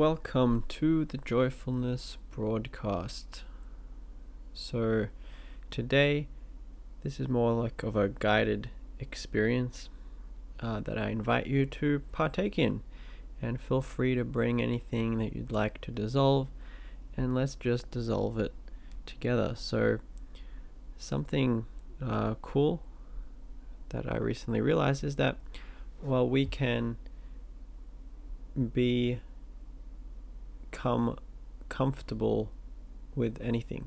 Welcome to the Joyfulness broadcast. So, today, this is more like of a guided experience uh, that I invite you to partake in. And feel free to bring anything that you'd like to dissolve, and let's just dissolve it together. So, something uh, cool that I recently realized is that, well, we can be become comfortable with anything.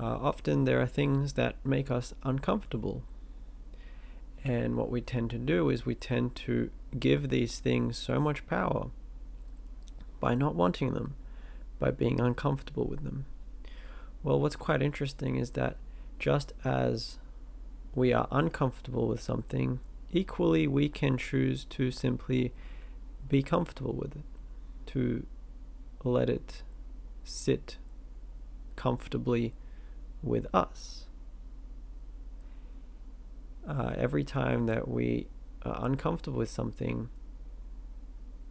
Uh, often there are things that make us uncomfortable. And what we tend to do is we tend to give these things so much power by not wanting them, by being uncomfortable with them. Well, what's quite interesting is that just as we are uncomfortable with something, equally we can choose to simply be comfortable with it to let it sit comfortably with us. Uh, every time that we are uncomfortable with something,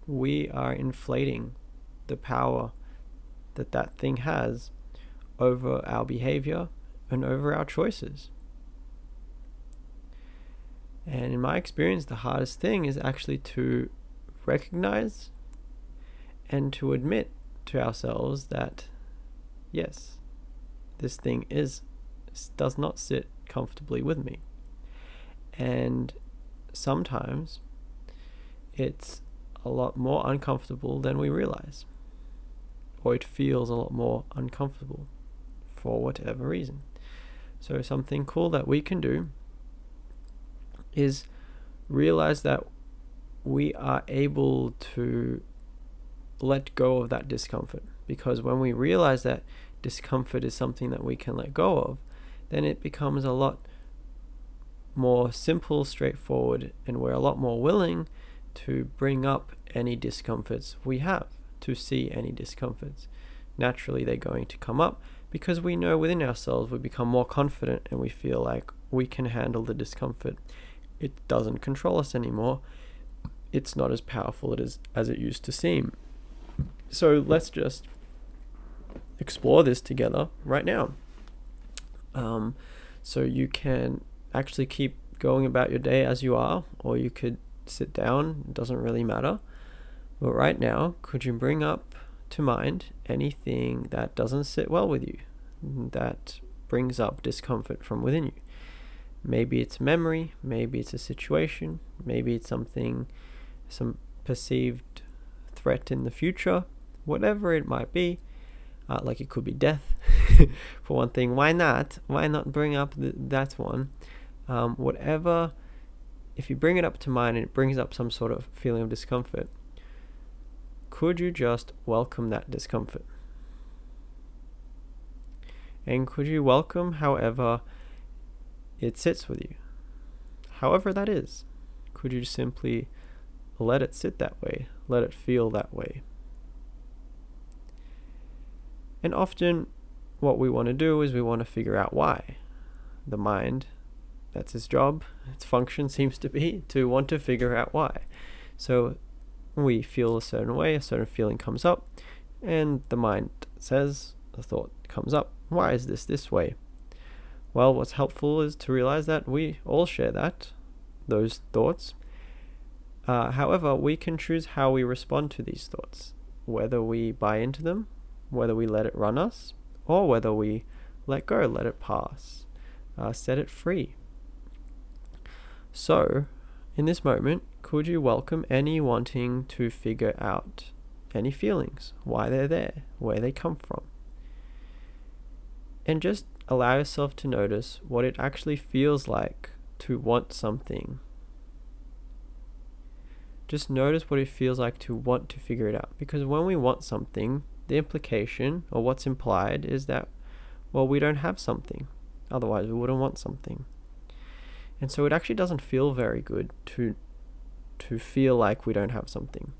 we are inflating the power that that thing has over our behavior and over our choices. And in my experience, the hardest thing is actually to recognize and to admit to ourselves that yes, this thing is does not sit comfortably with me. And sometimes it's a lot more uncomfortable than we realize. Or it feels a lot more uncomfortable for whatever reason. So, something cool that we can do is realize that we are able to let go of that discomfort. Because when we realize that discomfort is something that we can let go of, then it becomes a lot more simple, straightforward, and we're a lot more willing to bring up any discomforts we have, to see any discomforts. Naturally, they're going to come up because we know within ourselves we become more confident and we feel like we can handle the discomfort. It doesn't control us anymore. It's not as powerful as, as it used to seem. So let's just explore this together right now. Um, so you can actually keep going about your day as you are, or you could sit down, it doesn't really matter. But right now, could you bring up to mind anything that doesn't sit well with you, that brings up discomfort from within you? Maybe it's memory, maybe it's a situation, maybe it's something, some perceived threat in the future, whatever it might be. Uh, like it could be death, for one thing. Why not? Why not bring up th- that one? Um, whatever, if you bring it up to mind and it brings up some sort of feeling of discomfort, could you just welcome that discomfort? And could you welcome however it sits with you? However that is. Could you simply let it sit that way? Let it feel that way? And often, what we want to do is we want to figure out why. The mind, that's its job, its function seems to be to want to figure out why. So, we feel a certain way, a certain feeling comes up, and the mind says, the thought comes up, why is this this way? Well, what's helpful is to realize that we all share that, those thoughts. Uh, however, we can choose how we respond to these thoughts, whether we buy into them whether we let it run us or whether we let go, let it pass, uh, set it free. So, in this moment, could you welcome any wanting to figure out any feelings, why they're there, where they come from? And just allow yourself to notice what it actually feels like to want something. Just notice what it feels like to want to figure it out. Because when we want something, the implication or what's implied is that, well, we don't have something. Otherwise, we wouldn't want something. And so it actually doesn't feel very good to to feel like we don't have something.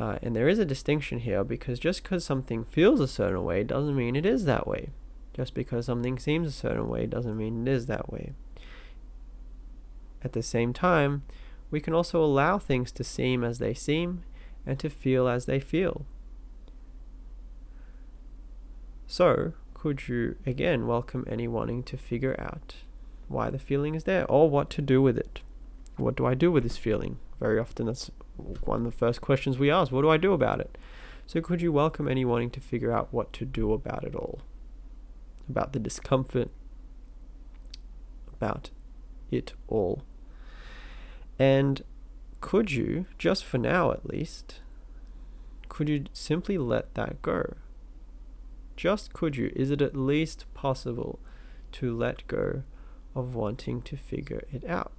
Uh, and there is a distinction here because just because something feels a certain way doesn't mean it is that way. Just because something seems a certain way doesn't mean it is that way. At the same time, we can also allow things to seem as they seem and to feel as they feel. So, could you again welcome any wanting to figure out why the feeling is there or what to do with it? What do I do with this feeling? Very often, that's one of the first questions we ask what do I do about it? So, could you welcome any wanting to figure out what to do about it all? About the discomfort, about it all. And could you, just for now at least, could you simply let that go? Just could you? Is it at least possible to let go of wanting to figure it out?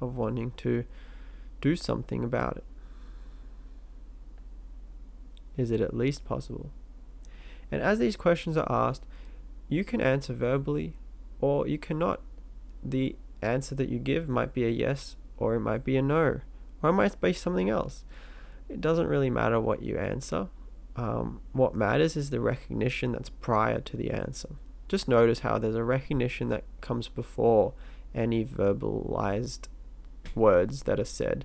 Of wanting to do something about it? Is it at least possible? And as these questions are asked, you can answer verbally or you cannot. The answer that you give might be a yes or it might be a no or it might be something else. It doesn't really matter what you answer. Um, what matters is the recognition that's prior to the answer. Just notice how there's a recognition that comes before any verbalized words that are said.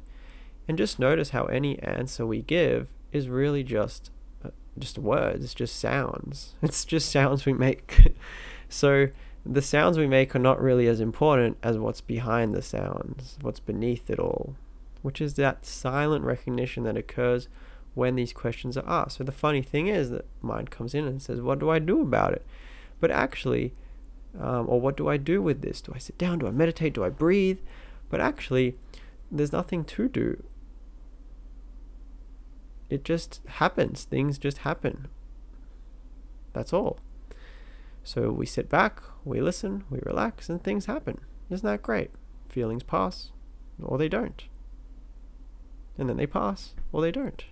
And just notice how any answer we give is really just uh, just words, just sounds. It's just sounds we make. so the sounds we make are not really as important as what's behind the sounds, what's beneath it all, which is that silent recognition that occurs when these questions are asked. So the funny thing is that mind comes in and says, What do I do about it? But actually, um, or what do I do with this? Do I sit down? Do I meditate? Do I breathe? But actually, there's nothing to do. It just happens. Things just happen. That's all. So we sit back, we listen, we relax, and things happen. Isn't that great? Feelings pass, or they don't. And then they pass, or they don't.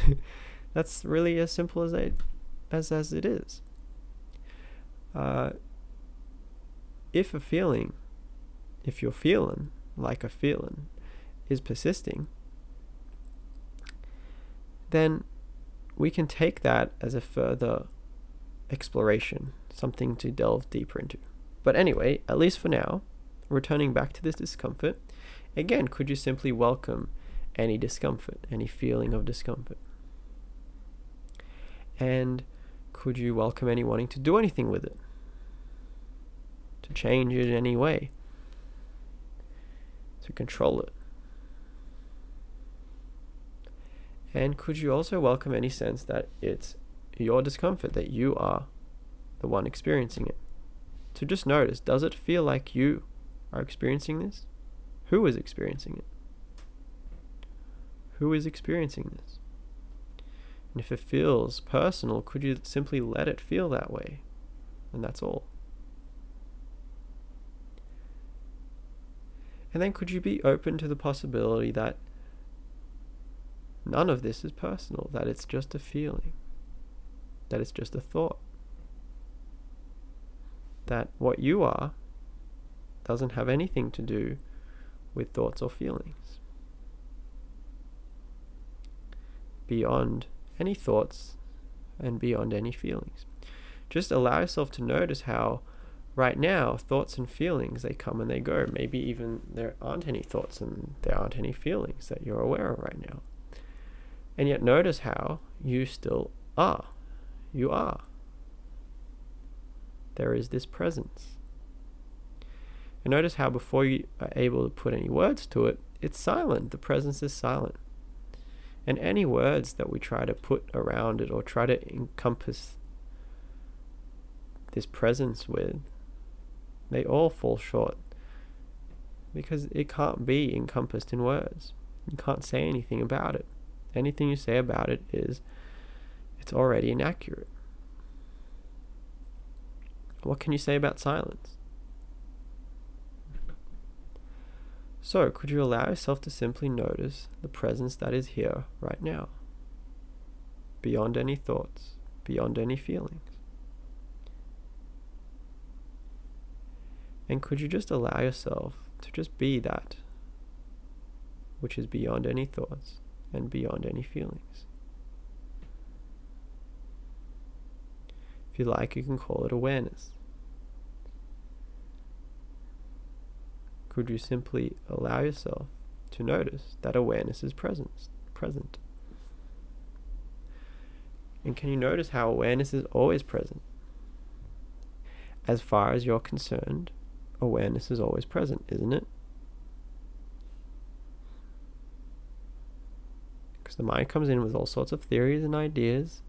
That's really as simple as they, as as it is. Uh, if a feeling, if you're feeling like a feeling, is persisting, then we can take that as a further exploration, something to delve deeper into. But anyway, at least for now, returning back to this discomfort, again, could you simply welcome any discomfort, any feeling of discomfort? And could you welcome any wanting to do anything with it? To change it in any way? To control it? And could you also welcome any sense that it's your discomfort, that you are the one experiencing it? To just notice, does it feel like you are experiencing this? Who is experiencing it? Who is experiencing this? And if it feels personal, could you simply let it feel that way? And that's all. And then could you be open to the possibility that none of this is personal, that it's just a feeling, that it's just a thought, that what you are doesn't have anything to do with thoughts or feelings. beyond any thoughts and beyond any feelings. Just allow yourself to notice how right now thoughts and feelings they come and they go. Maybe even there aren't any thoughts and there aren't any feelings that you're aware of right now. And yet notice how you still are. You are. There is this presence. And notice how before you are able to put any words to it, it's silent. The presence is silent. And any words that we try to put around it or try to encompass this presence with, they all fall short because it can't be encompassed in words. You can't say anything about it. Anything you say about it is it's already inaccurate. What can you say about silence? So, could you allow yourself to simply notice the presence that is here right now, beyond any thoughts, beyond any feelings? And could you just allow yourself to just be that which is beyond any thoughts and beyond any feelings? If you like, you can call it awareness. Could you simply allow yourself to notice that awareness is present, present, And can you notice how awareness is always present? As far as you're concerned, awareness is always present, isn't it? Because the mind comes in with all sorts of theories and ideas.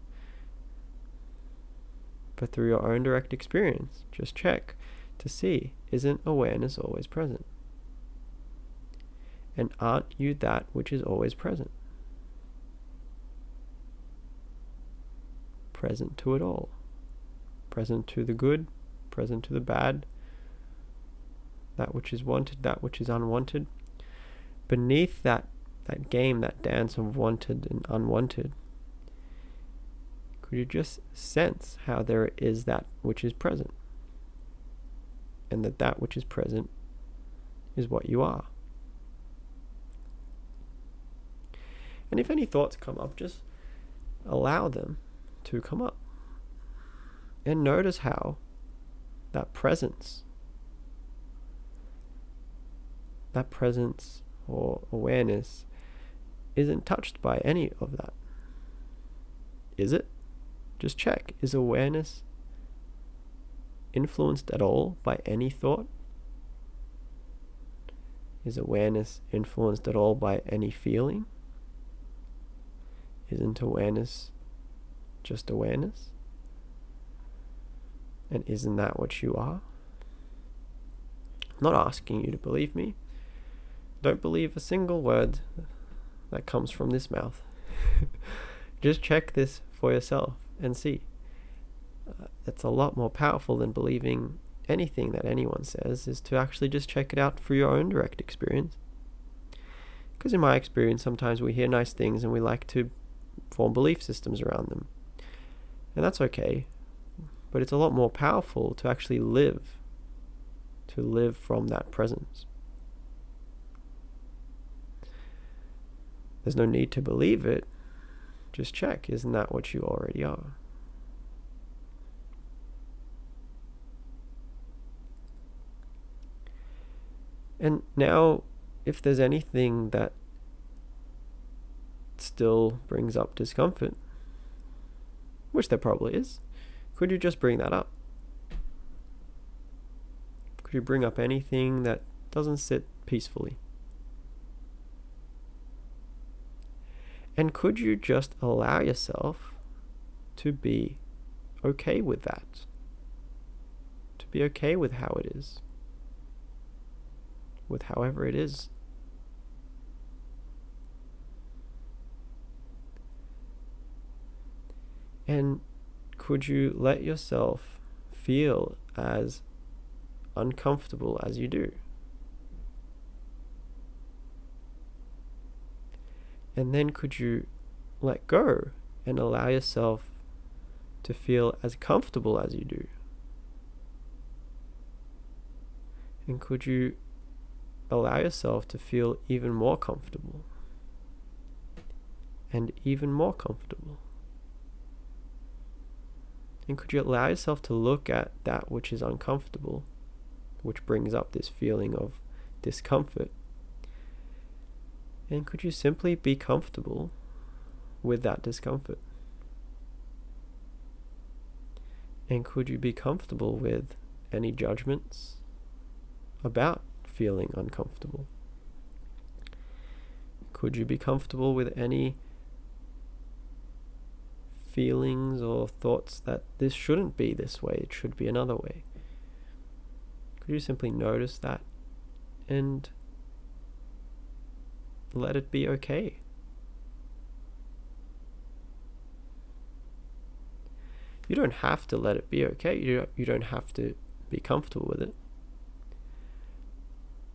But through your own direct experience, just check to see isn't awareness always present? And aren't you that which is always present? Present to it all. Present to the good, present to the bad, that which is wanted, that which is unwanted. Beneath that, that game, that dance of wanted and unwanted, could you just sense how there is that which is present? And that that which is present is what you are. And if any thoughts come up, just allow them to come up. And notice how that presence that presence or awareness isn't touched by any of that. Is it? Just check. Is awareness influenced at all by any thought? Is awareness influenced at all by any feeling? Isn't awareness just awareness? And isn't that what you are? I'm not asking you to believe me. Don't believe a single word that comes from this mouth. Just check this for yourself and see. Uh, it's a lot more powerful than believing anything that anyone says, is to actually just check it out for your own direct experience. Because in my experience, sometimes we hear nice things and we like to form belief systems around them. And that's okay. But it's a lot more powerful to actually live, to live from that presence. There's no need to believe it. Just check, isn't that what you already are? And now, if there's anything that still brings up discomfort, which there probably is, could you just bring that up? Could you bring up anything that doesn't sit peacefully? And could you just allow yourself to be okay with that? To be okay with how it is? With however it is? And could you let yourself feel as uncomfortable as you do? And then could you let go and allow yourself to feel as comfortable as you do? And could you allow yourself to feel even more comfortable? And even more comfortable? And could you allow yourself to look at that which is uncomfortable, which brings up this feeling of discomfort? And could you simply be comfortable with that discomfort? And could you be comfortable with any judgments about feeling uncomfortable? Could you be comfortable with any feelings or thoughts that this shouldn't be this way, it should be another way? Could you simply notice that and let it be okay. You don't have to let it be okay. You don't, you don't have to be comfortable with it.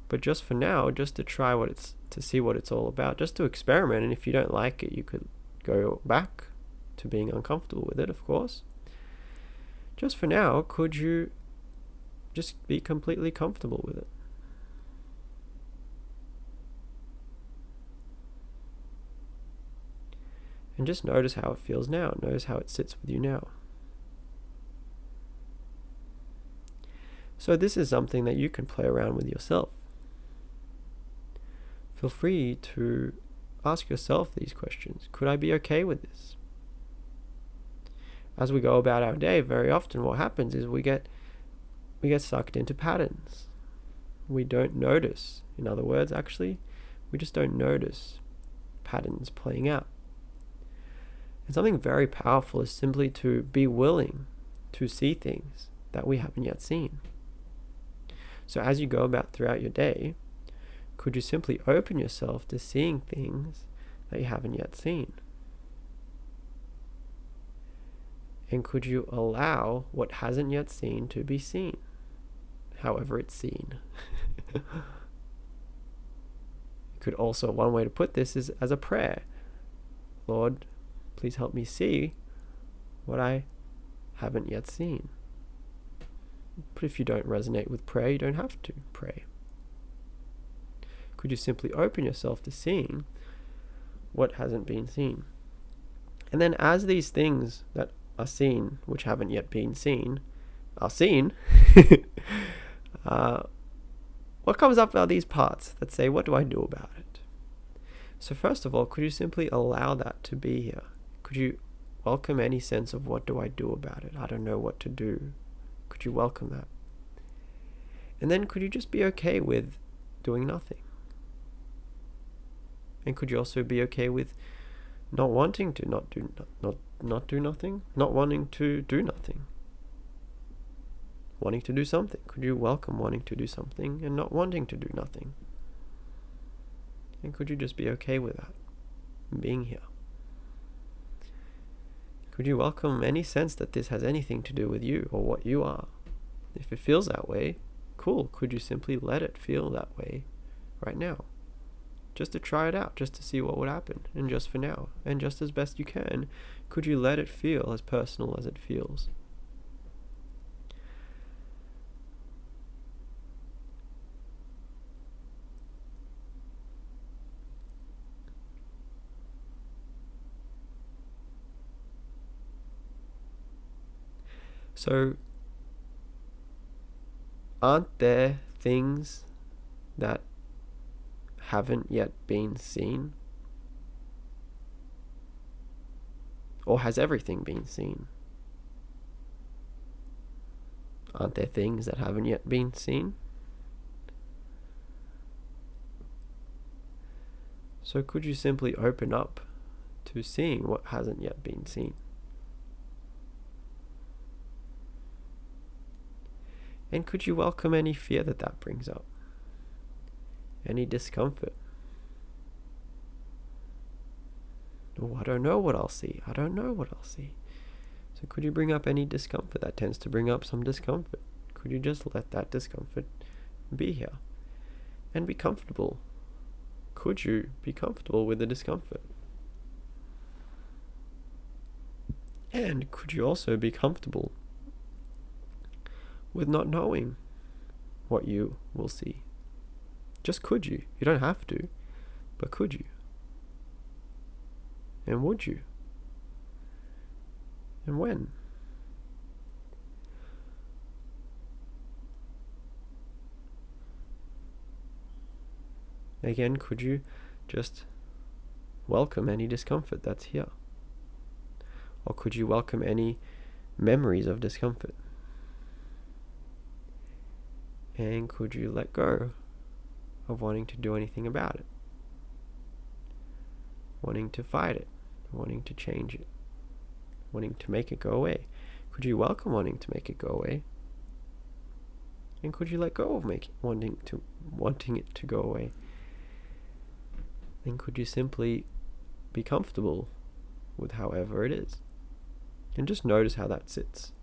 But just for now, just to try what it's to see what it's all about, just to experiment and if you don't like it, you could go back to being uncomfortable with it, of course. Just for now, could you just be completely comfortable with it? And just notice how it feels now. Notice how it sits with you now. So, this is something that you can play around with yourself. Feel free to ask yourself these questions Could I be okay with this? As we go about our day, very often what happens is we get we get sucked into patterns. We don't notice. In other words, actually, we just don't notice patterns playing out. And something very powerful is simply to be willing to see things that we haven't yet seen. So as you go about throughout your day, could you simply open yourself to seeing things that you haven't yet seen? And could you allow what hasn't yet seen to be seen, however it's seen? could also, one way to put this is as a prayer Lord, please help me see what I haven't yet seen. But if you don't resonate with prayer, you don't have to pray. Could you simply open yourself to seeing what hasn't been seen? And then, as these things that are seen, which haven't yet been seen, are seen, uh, what comes up are these parts that say, What do I do about it? So, first of all, could you simply allow that to be here? Could you welcome any sense of what do I do about it? I don't know what to do. Could you welcome that? And then could you just be okay with doing nothing? And could you also be okay with not wanting to not do not, not do nothing, not wanting to do nothing, wanting to do something. Could you welcome wanting to do something and not wanting to do nothing? And could you just be okay with that, being here? Could you welcome any sense that this has anything to do with you or what you are? If it feels that way, cool. Could you simply let it feel that way right now? Just to try it out, just to see what would happen, and just for now, and just as best you can, could you let it feel as personal as it feels? So, aren't there things that haven't yet been seen? Or has everything been seen? Aren't there things that haven't yet been seen? So could you simply open up to seeing what hasn't yet been seen? And could you welcome any fear that that brings up? Any discomfort. Oh, I don't know what I'll see. I don't know what I'll see. So, could you bring up any discomfort? That tends to bring up some discomfort. Could you just let that discomfort be here and be comfortable? Could you be comfortable with the discomfort? And could you also be comfortable with not knowing what you will see? Just could you? You don't have to, but could you? And would you? And when? Again, could you just welcome any discomfort that's here? Or could you welcome any memories of discomfort? And could you let go of wanting to do anything about it, wanting to fight it, wanting to change it, wanting to make it go away. Could you welcome wanting to make it go away? And could you let go of making wanting to wanting it to go away? And could you simply be comfortable with however it is? And just notice how that sits.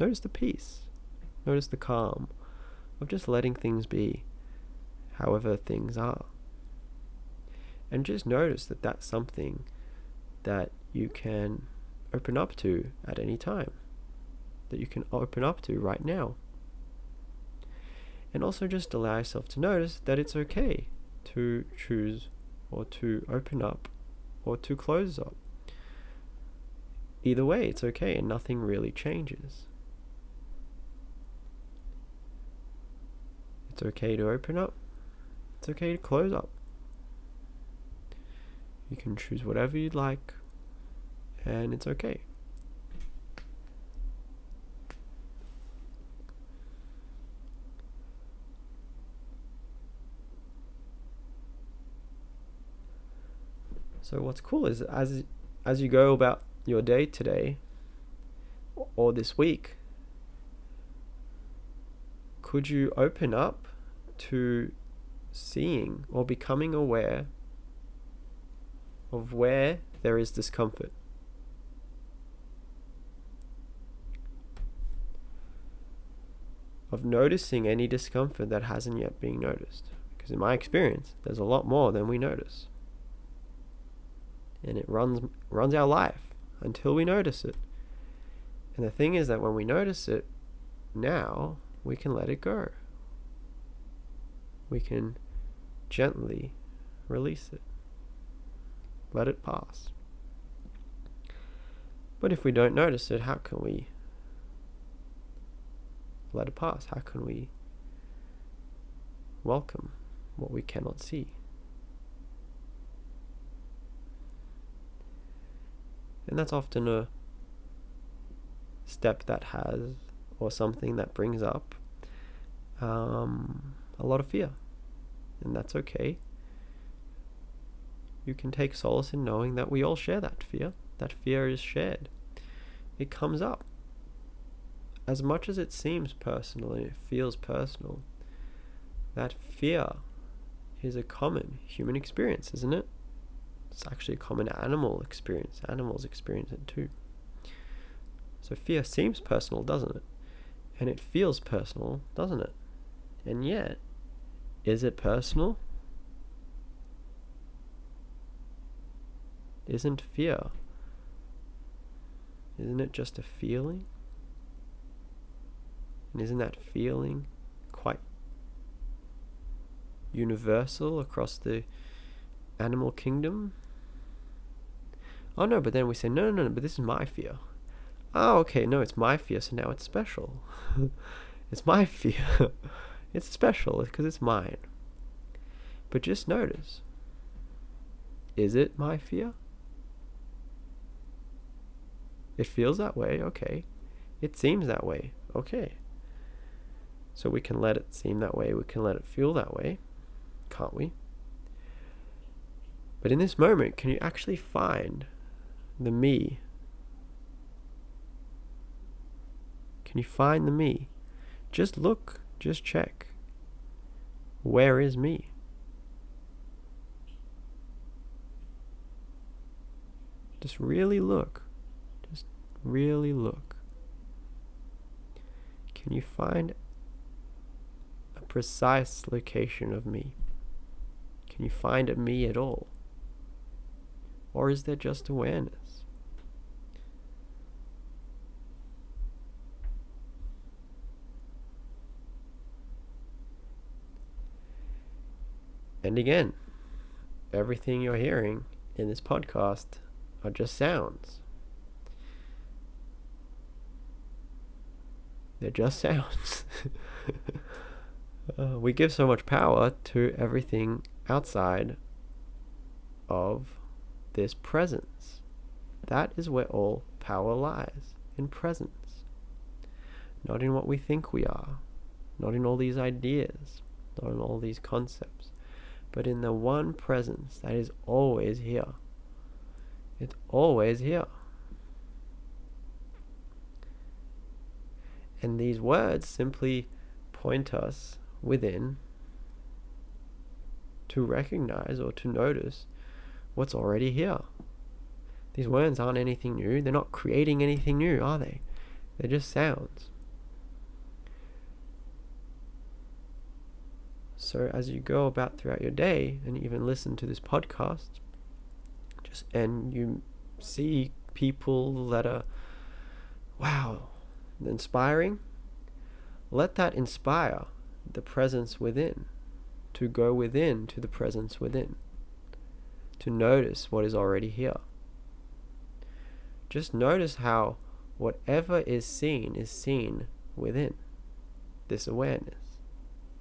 Notice the peace. Notice the calm of just letting things be however things are. And just notice that that's something that you can open up to at any time, that you can open up to right now. And also just allow yourself to notice that it's okay to choose or to open up or to close up. Either way, it's okay and nothing really changes. It's okay to open up it's okay to close up. You can choose whatever you'd like, and it's okay. So what's cool is as as you go about your day today or this week, could you open up to seeing or becoming aware of where there is discomfort? Of noticing any discomfort that hasn't yet been noticed. Because in my experience, there's a lot more than we notice and it runs runs our life until we notice it. And the thing is that when we notice it, now we can let it go. We can gently release it. Let it pass. But if we don't notice it, how can we let it pass? How can we welcome what we cannot see? And that's often a step that has, or something that brings up, um, a lot of fear. And that's okay. You can take solace in knowing that we all share that fear. That fear is shared. It comes up. As much as it seems personal and it feels personal, that fear is a common human experience, isn't it? It's actually a common animal experience. Animals experience it too. So fear seems personal, doesn't it? And it feels personal, doesn't it? And yet, is it personal? Isn't fear? Isn't it just a feeling? And isn't that feeling quite universal across the animal kingdom? Oh no, but then we say, no, no, no, but this is my fear. Oh, okay, no, it's my fear, so now it's special. it's my fear. It's special because it's mine. But just notice is it my fear? It feels that way, okay. It seems that way, okay. So we can let it seem that way, we can let it feel that way, can't we? But in this moment, can you actually find the me? Can you find the me? Just look, just check. Where is me? Just really look. Just really look. Can you find a precise location of me? Can you find a me at all? Or is there just awareness? And again, everything you're hearing in this podcast are just sounds. They're just sounds. uh, we give so much power to everything outside of this presence. That is where all power lies in presence. Not in what we think we are, not in all these ideas, not in all these concepts, but in the one presence that is always here. It's always here. And these words simply point us within to recognize or to notice what's already here. These words aren't anything new. They're not creating anything new, are they? They're just sounds. So as you go about throughout your day and even listen to this podcast, just and you see people that are wow, inspiring, let that inspire the presence within to go within to the presence within to notice what is already here. Just notice how whatever is seen is seen within this awareness,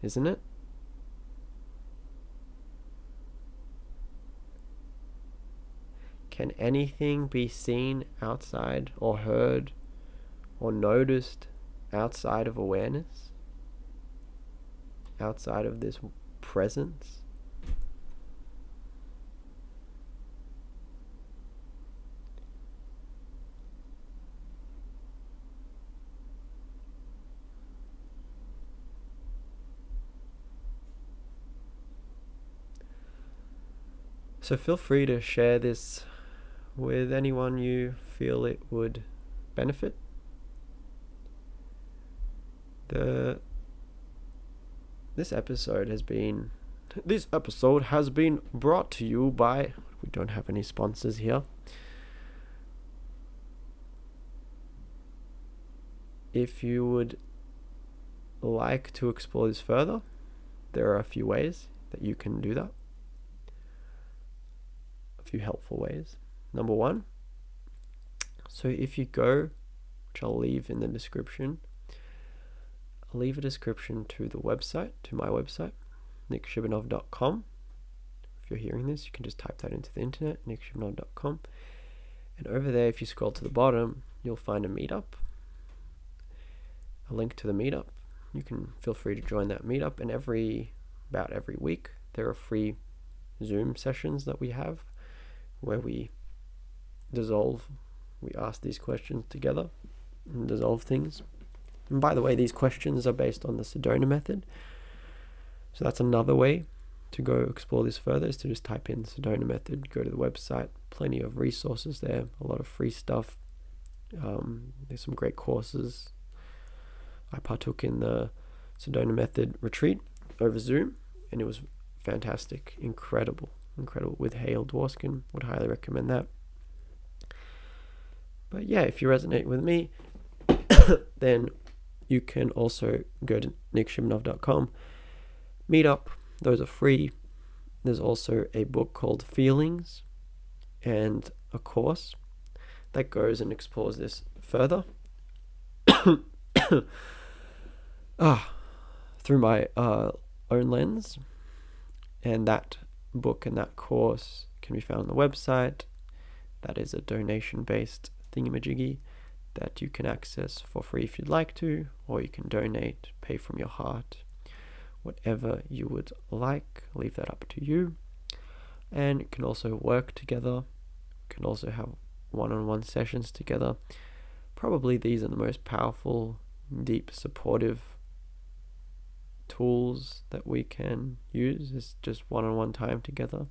isn't it? Can anything be seen outside or heard or noticed outside of awareness? Outside of this presence? So feel free to share this with anyone you feel it would benefit. The this episode has been this episode has been brought to you by we don't have any sponsors here. If you would like to explore this further, there are a few ways that you can do that. A few helpful ways. Number one, so if you go, which I'll leave in the description, I'll leave a description to the website, to my website, nickshibanov.com. If you're hearing this, you can just type that into the internet, nickshibanov.com. And over there, if you scroll to the bottom, you'll find a meetup, a link to the meetup. You can feel free to join that meetup, and every about every week there are free Zoom sessions that we have where we dissolve, we ask these questions together and dissolve things. And by the way, these questions are based on the Sedona method. So that's another way to go explore this further is to just type in Sedona method, go to the website, plenty of resources there, a lot of free stuff. Um, there's some great courses. I partook in the Sedona method retreat over Zoom, and it was fantastic, incredible, incredible with Hale Dworskin. Would highly recommend that. But yeah, if you resonate with me, then you can also go to nickshibanov.com, meet up. Those are free. There's also a book called Feelings and a course that goes and explores this further. ah, through my uh, own lens. And that book and that course can be found on the website. That is a donation based thingamajiggy that you can access for free if you'd like to, or you can donate, pay from your heart, whatever you would like. Leave that up to you. And you can also work together, you can also have one on one sessions together. Probably these are the most powerful, deep, supportive tools that we can use is just one on one time together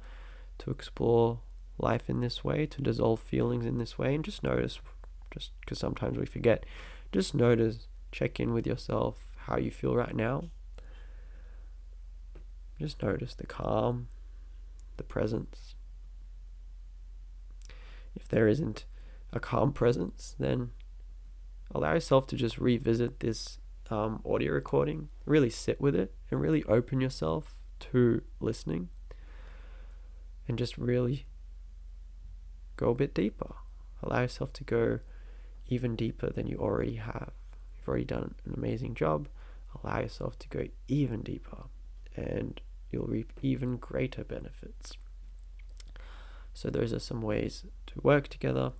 to explore life in this way, to dissolve feelings in this way, and just notice, just because sometimes we forget, just notice, check in with yourself, how you feel right now. Just notice the calm, the presence. If there isn't a calm presence, then allow yourself to just revisit this um, audio recording, really sit with it and really open yourself to listening and just really go a bit deeper. Allow yourself to go even deeper than you already have. You've already done an amazing job. Allow yourself to go even deeper and you'll reap even greater benefits. So, those are some ways to work together.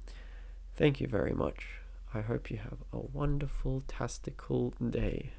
Thank you very much. I hope you have a wonderful, tastical day.